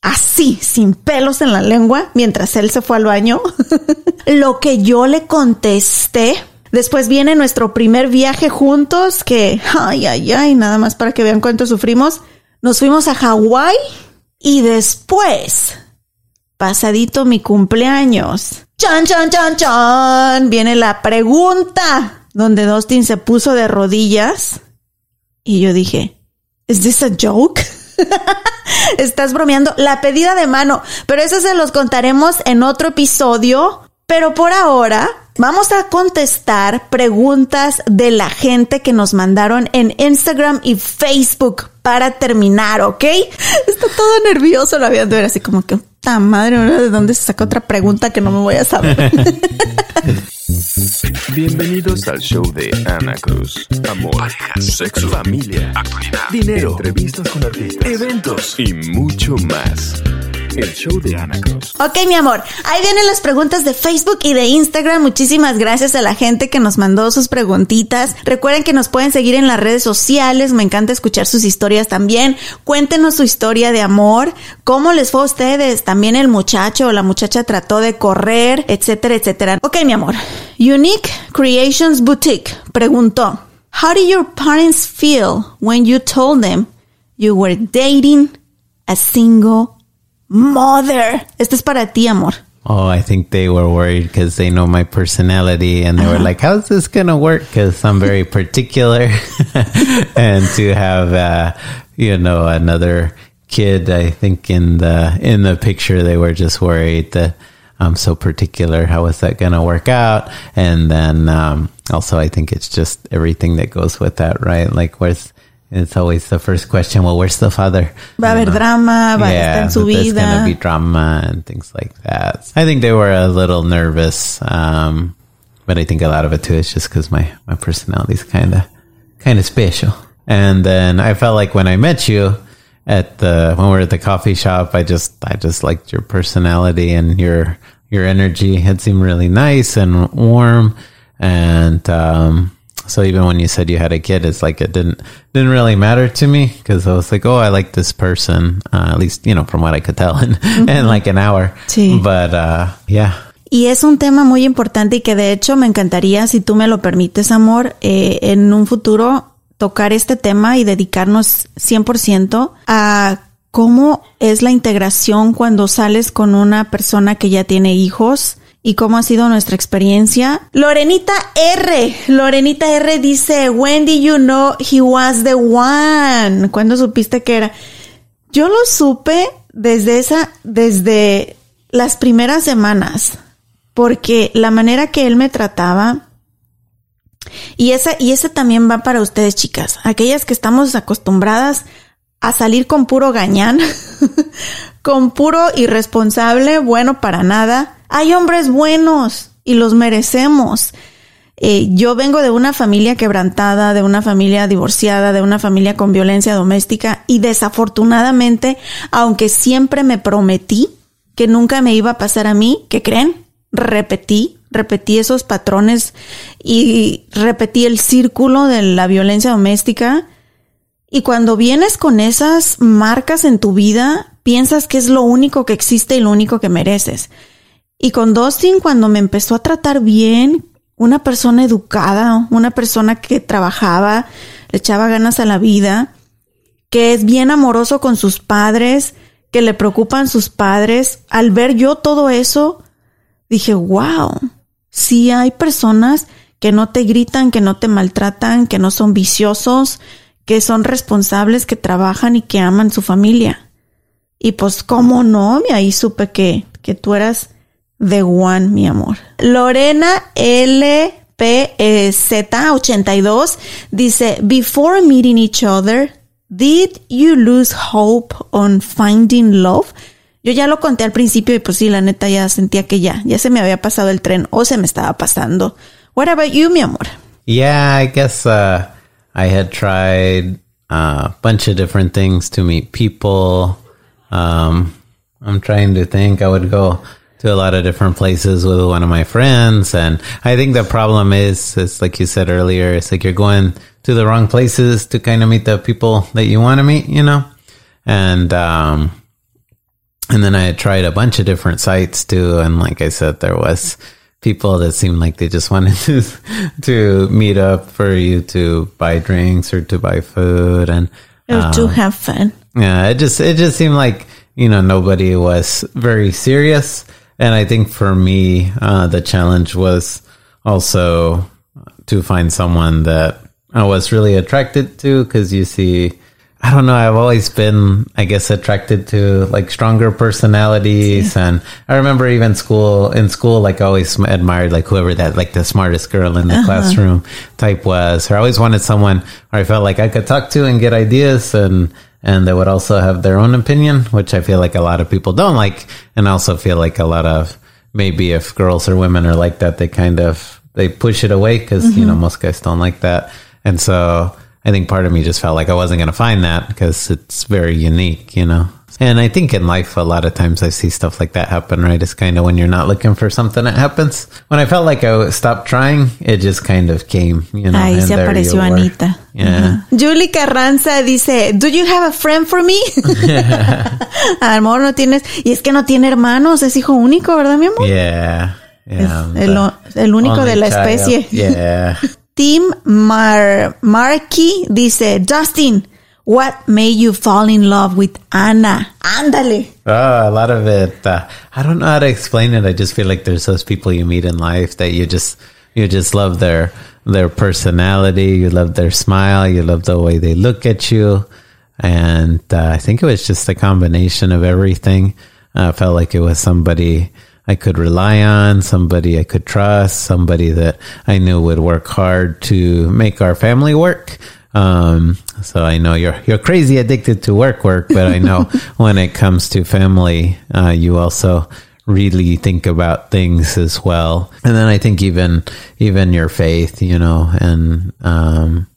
así, sin pelos en la lengua, mientras él se fue al baño, (laughs) lo que yo le contesté. Después viene nuestro primer viaje juntos, que, ay, ay, ay, nada más para que vean cuánto sufrimos. Nos fuimos a Hawái y después pasadito mi cumpleaños. Chan, chan, chan, chan. Viene la pregunta donde Dustin se puso de rodillas y yo dije, ¿Is this a joke? (laughs) Estás bromeando. La pedida de mano, pero eso se los contaremos en otro episodio. Pero por ahora vamos a contestar preguntas de la gente que nos mandaron en Instagram y Facebook para terminar, ¿ok? Está todo nervioso, lo había de ver así como que, ¡ta madre! ¿De dónde se saca otra pregunta que no me voy a saber? (laughs) Bienvenidos al show de Ana Cruz. Amor, parejas, sexo, familia, actualidad, dinero, entrevistas con artistas, eventos y mucho más. El show de. Ok, mi amor, ahí vienen las preguntas de Facebook y de Instagram. Muchísimas gracias a la gente que nos mandó sus preguntitas. Recuerden que nos pueden seguir en las redes sociales. Me encanta escuchar sus historias también. Cuéntenos su historia de amor. ¿Cómo les fue a ustedes? También el muchacho o la muchacha trató de correr, etcétera, etcétera. Ok, mi amor. Unique Creations Boutique preguntó, How did your parents feel when you told them you were dating a single mother? Esto es para ti, amor. Oh, I think they were worried because they know my personality and they were like, how's this going to work? Because I'm very (laughs) particular. (laughs) and to have, uh, you know, another kid, I think in the, in the picture, they were just worried that I'm so particular. How is that going to work out? And then, um, also I think it's just everything that goes with that, right? Like where's, it's always the first question. Well, where's the father? Va a haber drama, va a estar en su that there's gonna be drama and things like that. I think they were a little nervous, um, but I think a lot of it too is just because my my personality is kind of kind of special. And then I felt like when I met you at the when we were at the coffee shop, I just I just liked your personality and your your energy. It seemed really nice and warm, and um, so even when you said you had a kid, it's like it didn't didn't really matter to me because I was like, oh, I like this person. Uh, at least you know from what I could tell (laughs) in, in like an hour. Sí. But uh, yeah, Y es un tema muy importante y que de hecho me encantaría, si tú me lo permites, amor, eh, en un futuro tocar este tema y dedicarnos 100% a cómo es la integración cuando sales con una persona que ya tiene hijos y cómo ha sido nuestra experiencia. Lorenita R. Lorenita R dice, When did you know he was the one? ¿Cuándo supiste que era? Yo lo supe desde esa, desde las primeras semanas, porque la manera que él me trataba, y esa, y ese también va para ustedes, chicas, aquellas que estamos acostumbradas a salir con puro gañán, (laughs) con puro irresponsable, bueno para nada. Hay hombres buenos y los merecemos. Eh, yo vengo de una familia quebrantada, de una familia divorciada, de una familia con violencia doméstica y desafortunadamente, aunque siempre me prometí que nunca me iba a pasar a mí, ¿qué creen? Repetí, repetí esos patrones y repetí el círculo de la violencia doméstica. Y cuando vienes con esas marcas en tu vida, piensas que es lo único que existe y lo único que mereces. Y con Dustin, cuando me empezó a tratar bien, una persona educada, una persona que trabajaba, le echaba ganas a la vida, que es bien amoroso con sus padres, que le preocupan sus padres, al ver yo todo eso, dije, wow, sí hay personas que no te gritan, que no te maltratan, que no son viciosos, que son responsables, que trabajan y que aman su familia. Y pues, ¿cómo no? Y ahí supe que, que tú eras The One, mi amor. Lorena LPZ82 dice, Before meeting each other, did you lose hope on finding love? Yo ya lo conté al principio y pues sí, la neta ya sentía que ya, ya se me había pasado el tren o se me estaba pasando. What about you, mi amor? Yeah, I guess uh, I had tried a bunch of different things to meet people. Um, I'm trying to think. I would go to a lot of different places with one of my friends. And I think the problem is, it's like you said earlier, it's like you're going to the wrong places to kind of meet the people that you want to meet, you know? And, um, and then I had tried a bunch of different sites too. And like I said, there was people that seemed like they just wanted (laughs) to, to meet up for you to buy drinks or to buy food and, Or to have fun. yeah, it just it just seemed like you know nobody was very serious, and I think for me uh, the challenge was also to find someone that I was really attracted to because you see. I don't know. I've always been, I guess, attracted to like stronger personalities, and I remember even school in school, like I always admired like whoever that like the smartest girl in the uh-huh. classroom type was. Or I always wanted someone where I felt like I could talk to and get ideas, and and they would also have their own opinion, which I feel like a lot of people don't like, and I also feel like a lot of maybe if girls or women are like that, they kind of they push it away because you know mm-hmm. most guys don't like that, and so I think part of me just felt like I wasn't going to find that because it's very unique, you know. And I think in life, a lot of times I see stuff like that happen, right? It's kind of when you're not looking for something, it happens. When I felt like I stopped trying, it just kind of came, you know. Ahí se apareció. Anita. Yeah. Julie Carranza dice, ¿Do you have a friend for me? (laughs) a lo no tienes, y es que no tiene hermanos, es hijo único, ¿verdad, mi amor? Yeah. Yeah. Es el, el único de la child. especie. Yeah. (laughs) Tim Mar Markey dice, Dustin, what made you fall in love with Anna? Ándale. Oh, a lot of it. Uh, I don't know how to explain it. I just feel like there's those people you meet in life that you just you just love their their personality. You love their smile. You love the way they look at you. And uh, I think it was just a combination of everything. Uh, I felt like it was somebody I could rely on, somebody I could trust, somebody that I knew would work hard to make our family work. Um, so I know you're you're crazy addicted to work work, but I know (laughs) when it comes to family, uh, you also really think about things as well. And then I think even even your faith, you know, and um,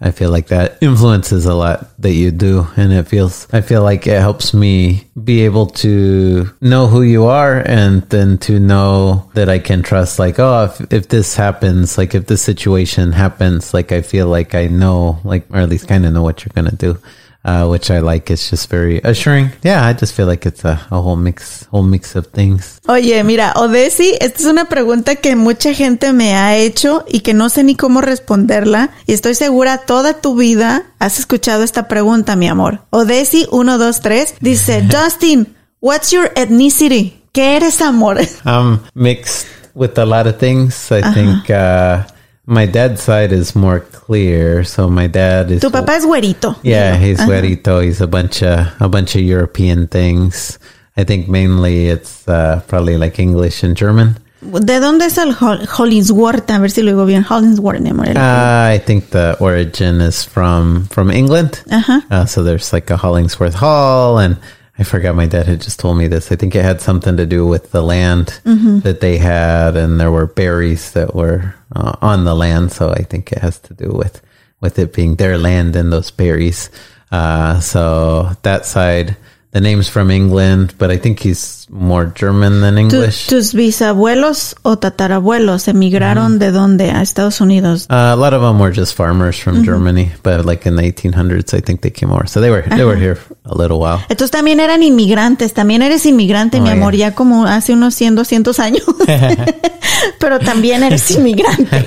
I feel like that influences a lot that you do, and it feels I feel like it helps me be able to know who you are, and then to know that I can trust. Like, oh, if if this happens, like if this situation happens, like I feel like I know, like or at least kind of know what you're gonna do. Uh, which I like. It's just very assuring. Yeah, I just feel like it's a, a whole mix, whole mix of things. Oye, mira, Odesi, esta es una pregunta que mucha gente me ha hecho y que no sé ni cómo responderla. Y estoy segura toda tu vida has escuchado esta pregunta, mi amor. Odesi 123 dice, (laughs) Justin, what's your ethnicity? ¿Qué eres, amor? I'm mixed with a lot of things. I think uh, my dad's side is more clear. So my dad is Tu papá es güerito. Yeah, he's güerito. He's a bunch of a bunch of European things. I think mainly it's uh, probably like English and German. ¿De dónde es el Hollingsworth? A ver si lo digo bien. Hollingsworth. Uh, I think the origin is from from England. Ajá. Uh, so there's like a Hollingsworth Hall, and I forgot my dad had just told me this. I think it had something to do with the land that they had, and there were berries that were uh, on the land. So I think it has to do with with it being their land and those berries. Uh, so that side, the name's from England, but I think he's more German than English. ¿Tus bisabuelos o tatarabuelos emigraron de dónde? A Estados Unidos. Uh, a lot of them were just farmers from Germany, but like in the 1800s, I think they came over. So they were they were here a little while. Entonces también eran inmigrantes. También eres inmigrante, Oh, mi amor, yeah. ya como hace unos 100, 200 años. (laughs) Pero también eres (laughs) inmigrante.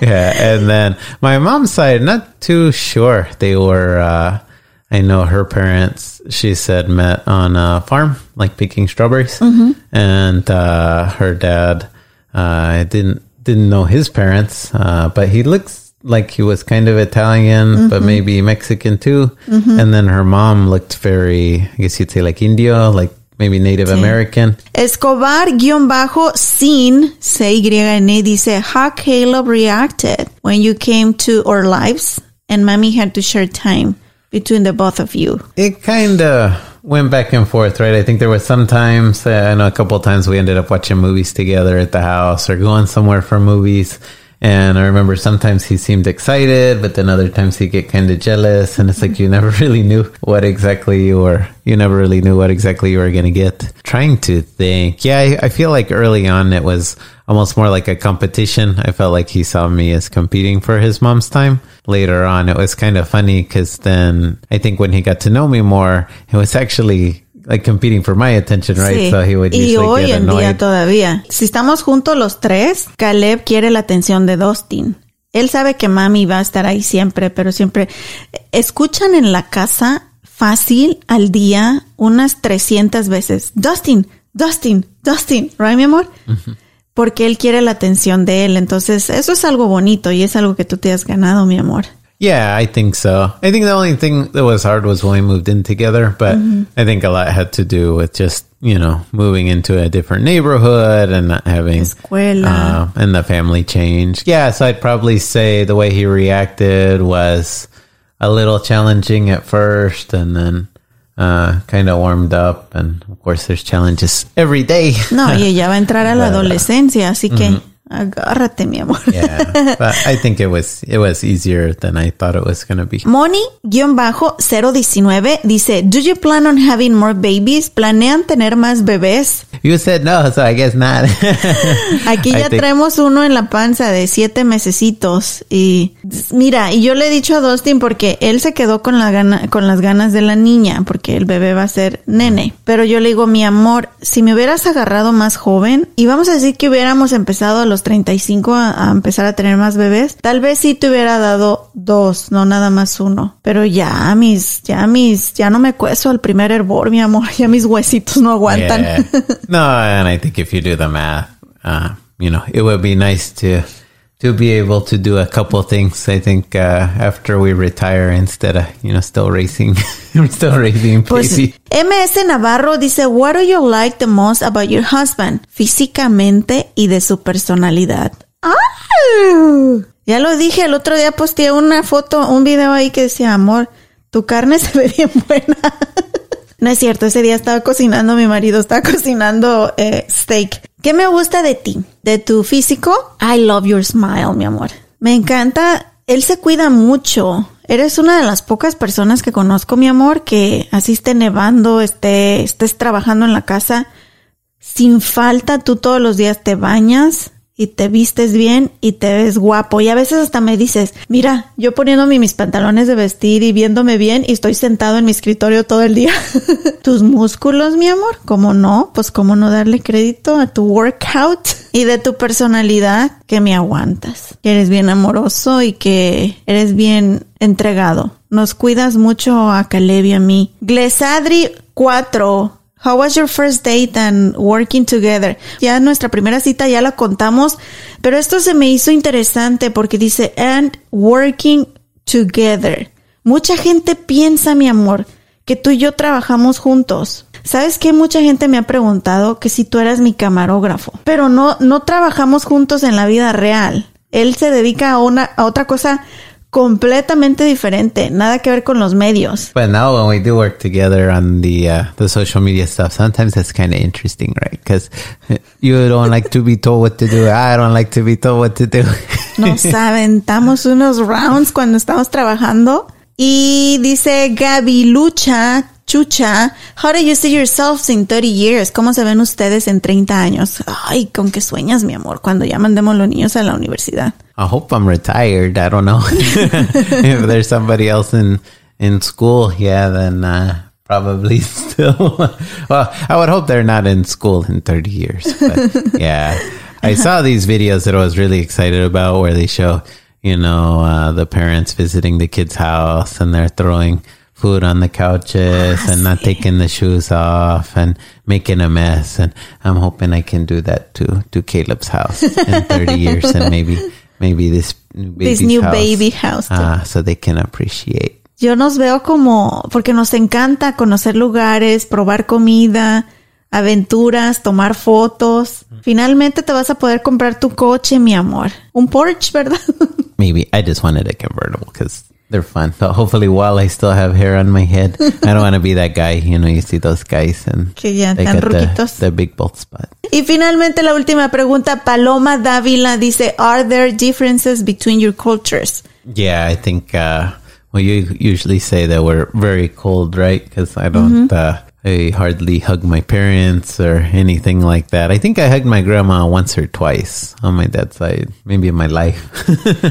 yeah, and then my mom's side, not too sure. They were. Uh, I know her parents. She said met on a farm, like picking strawberries, and uh, her dad. Uh, I didn't didn't know his parents, uh, but he looks like he was kind of Italian, but maybe Mexican too. And then her mom looked very, I guess you'd say, like Indio, like maybe Native American. Escobar guion bajo sin C-Y-N, dice, how Caleb reacted when you came to our lives and mommy had to share time between the both of you. It kind of went back and forth, right? I think there was sometimes, uh, I know a couple times we ended up watching movies together at the house or going somewhere for movies. And I remember sometimes he seemed excited, but then other times he'd get kind of jealous. And it's like you never (laughs) really knew what exactly you were, you never really knew what exactly you were going to get. Trying to think. Yeah, I, I feel like early on it was almost more like a competition. I felt like he saw me as competing for his mom's time. Later on, it was kind of funny because then I think when he got to know me more, it was actually like competing for my attention, right? Sí. So he would y hoy get en día todavía. Si estamos juntos los tres, Caleb quiere la atención de Dustin. Él sabe que mami va a estar ahí siempre, pero siempre escuchan en la casa fácil al día unas 300 veces. Dustin, Dustin, Dustin, ¿right, mi amor? Porque él quiere la atención de él. Entonces, eso es algo bonito y es algo que tú te has ganado, mi amor. Yeah, I think so. I think the only thing that was hard was when we moved in together, but I think a lot had to do with just, you know, moving into a different neighborhood and not having Escuela. uh, and the family change. Yeah, so I'd probably say the way he reacted was a little challenging at first and then uh, kind of warmed up. And of course, there's challenges every day. No, y (laughs) ella va a entrar a la adolescencia, así que agárrate, mi amor. yeah, but I think it was it was easier than I thought it was going to be. Moni-019 dice, Do you plan on having more babies? ¿Planean tener más bebés? You said no, so I guess not. (laughs) Aquí ya think- traemos uno en la panza de siete mesecitos y mira, y yo le he dicho a Dustin porque él se quedó con la gana, con las ganas de la niña porque el bebé va a ser nene. Pero yo le digo, mi amor, si me hubieras agarrado más joven y vamos a decir que hubiéramos empezado a los 35 a, a empezar a tener más bebés, tal vez sí te hubiera dado dos, no nada más uno. Pero ya mis, ya mis, ya no me cueso al primer hervor, mi amor, (laughs) ya mis huesitos no aguantan. No, and I think if you do the math, uh, you know, it would be nice to to be able to do a couple things. I think uh, after we retire, instead of you know still racing, (laughs) still racing Pues. MS Navarro dice, What do you like the most about your husband? Físicamente y de su personalidad. ¡Ah! Ya lo dije, el otro día posteé una foto, un video ahí que decía, amor, tu carne (laughs) se ve bien buena. (laughs) No es cierto, ese día estaba cocinando, mi marido estaba cocinando eh, steak. ¿Qué me gusta de ti? ¿De tu físico? I love your smile, mi amor. Me encanta, él se cuida mucho. Eres una de las pocas personas que conozco, mi amor, que así esté nevando, esté, estés trabajando en la casa. Sin falta, tú todos los días te bañas y te vistes bien y te ves guapo. Y a veces hasta me dices, mira, yo poniéndome mis pantalones de vestir y viéndome bien y estoy sentado en mi escritorio todo el día. (laughs) Tus músculos, mi amor, ¿cómo no? Pues cómo no darle crédito a tu workout y de tu personalidad que me aguantas. Que eres bien amoroso y que eres bien entregado. Nos cuidas mucho a Caleb y a mí. Glesadri 4 How was your first date and working together? Ya nuestra primera cita ya la contamos, pero esto se me hizo interesante porque dice and working together. Mucha gente piensa, mi amor, que tú y yo trabajamos juntos. ¿Sabes qué? Mucha gente me ha preguntado que si tú eras mi camarógrafo, pero no, no trabajamos juntos en la vida real. Él se dedica a una, a otra cosa completamente diferente, nada que ver con los medios. But now when we do work together on the uh, the social media stuff, sometimes that's kind of interesting, right? Because (laughs) you don't like to be told what to do. I don't like to be told what to do. (laughs) Nos aventamos unos rounds cuando estamos trabajando. Y dice Gaby Lucha, Chucha, how do you see yourselves in 30 years? ¿Cómo se ven ustedes en 30 años? Ay, con qué sueñas, mi amor, cuando ya mandemos los niños a la universidad. I hope I'm retired. I don't know (laughs) if there's somebody else in in school. Yeah, then uh, probably (laughs) still. well, I would hope they're not in school in 30 years. But (laughs) yeah, I saw these videos that I was really excited about where they show, you know, uh, the parents visiting the kid's house and they're throwing food on the couches and not taking the shoes off and making a mess. And I'm hoping I can do that to to Caleb's house in 30 (laughs) years and maybe maybe this new This new house, baby house. uh, so they can appreciate. Yo nos veo como, porque nos encanta conocer lugares, probar comida, aventuras, tomar fotos. Finalmente te vas a poder comprar tu coche, mi amor. Un Porsche, ¿verdad? (laughs) Maybe I just wanted a convertible because they're fun. So (laughs) hopefully, while I still have hair on my head, I don't want to be that guy. You know, you see those guys and Que ya they got the, the big bald spot. Y finalmente la última pregunta, Paloma Dávila dice, are there differences between your cultures? Yeah, I think. uh Well, you usually say that we're very cold, right? Because I don't. uh I hardly hug my parents or anything like that. I think I hugged my grandma once or twice on my dad's side, maybe in my life.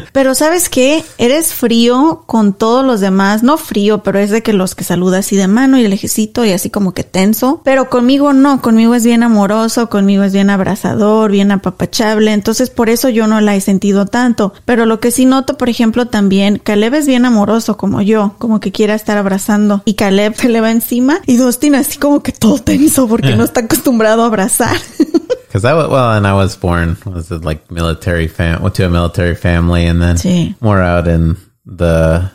(laughs) Pero ¿sabes qué? Eres frío con todos los demás. No frío, pero es de que los que saludas así de mano y lejecito y así como que tenso. Pero conmigo no, conmigo es bien amoroso, conmigo es bien abrazador, bien apapachable. Entonces por eso yo no la he sentido tanto. Pero lo que sí noto, por ejemplo, también, Caleb es bien amoroso como yo, como que quiera estar abrazando. Y Caleb (laughs) se le va encima y Dustin así como que todo tenso porque no está acostumbrado a abrazar. (laughs) Because I well, and I was born was it like military fam went to a military family, and then Sí. more out in the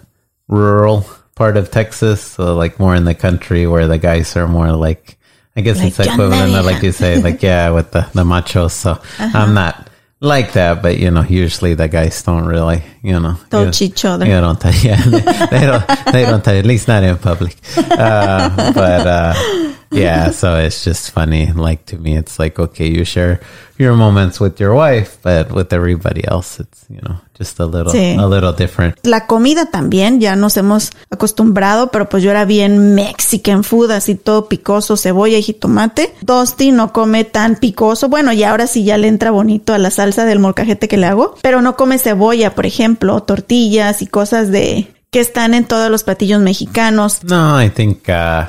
rural part of Texas, so like more in the country where the guys are more like I guess it's Like, equivalent of like you say, like yeah, with the the machos. So I'm not like that, but you know, usually the guys don't really, you know, Touch you- each other. (laughs) Yeah, don't. Yeah, they, they don't. They don't. At least not in public. Uh, but uh, yeah, so it's just funny. Like to me, it's like okay, you share your moments with your wife, but with everybody else, it's you know just a little, Sí. a little different. La comida también, ya nos hemos acostumbrado, pero pues yo era bien Mexican food, así todo picoso, cebolla y jitomate. Dusty no come tan picoso, bueno, y ahora sí ya le entra bonito a la salsa del molcajete que le hago, pero no come cebolla, por ejemplo, tortillas y cosas de que están en todos los platillos mexicanos. No, I think, uh,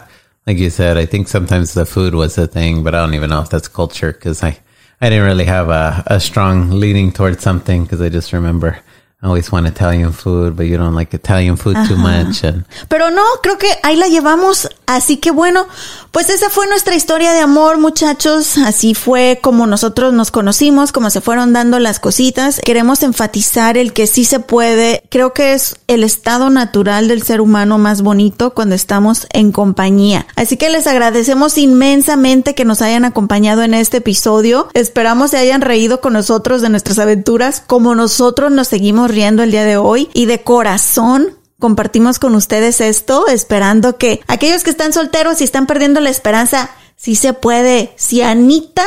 like you said, I think sometimes the food was the thing, but I don't even know if that's culture because I, I didn't really have a, a strong leaning towards something because I just remember I always want Italian food, but you don't like Italian food too much. And Pero no, creo que ahí la llevamos. Así que bueno, pues esa fue nuestra historia de amor, muchachos. Así fue como nosotros nos conocimos, como se fueron dando las cositas. Queremos enfatizar el que sí se puede. Creo que es el estado natural del ser humano más bonito cuando estamos en compañía. Así que les agradecemos inmensamente que nos hayan acompañado en este episodio. Esperamos se hayan reído con nosotros de nuestras aventuras como nosotros nos seguimos riendo el día de hoy y de corazón compartimos con ustedes esto, esperando que aquellos que están solteros y están perdiendo la esperanza, sí se puede. Si Anita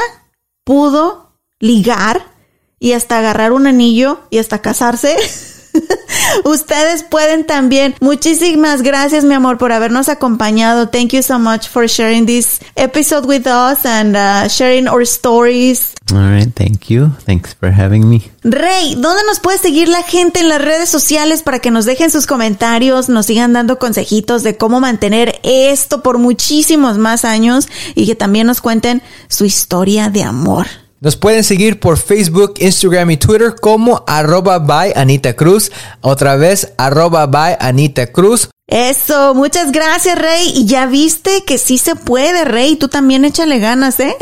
pudo ligar y hasta agarrar un anillo y hasta casarse, (laughs) (laughs) ustedes pueden también. Muchísimas gracias, mi amor, por habernos acompañado. Thank you so much for sharing this episode with us and uh, sharing our stories. all right, thank you. Thanks for having me. Rey, ¿dónde nos puede seguir la gente en las redes sociales para que nos dejen sus comentarios, nos sigan dando consejitos de cómo mantener esto por muchísimos más años y que también nos cuenten su historia de amor? Nos pueden seguir por Facebook, Instagram y Twitter como arroba by Anita Cruz. Otra vez, arroba by Anita Cruz. Eso, muchas gracias, Rey. Y ya viste que sí se puede, Rey. Tú también échale ganas, ¿eh?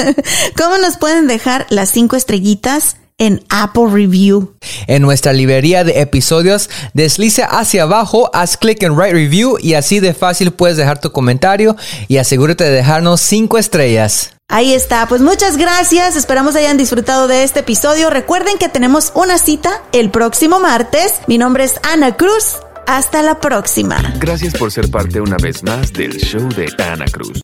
(laughs) ¿Cómo nos pueden dejar las cinco estrellitas? en Apple Review. En nuestra librería de episodios, desliza hacia abajo, haz clic en Write Review y así de fácil puedes dejar tu comentario y asegúrate de dejarnos cinco estrellas. Ahí está, pues muchas gracias, esperamos hayan disfrutado de este episodio. Recuerden que tenemos una cita el próximo martes. Mi nombre es Ana Cruz. Hasta la próxima. Gracias por ser parte una vez más del show de Ana Cruz.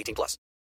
18 plus.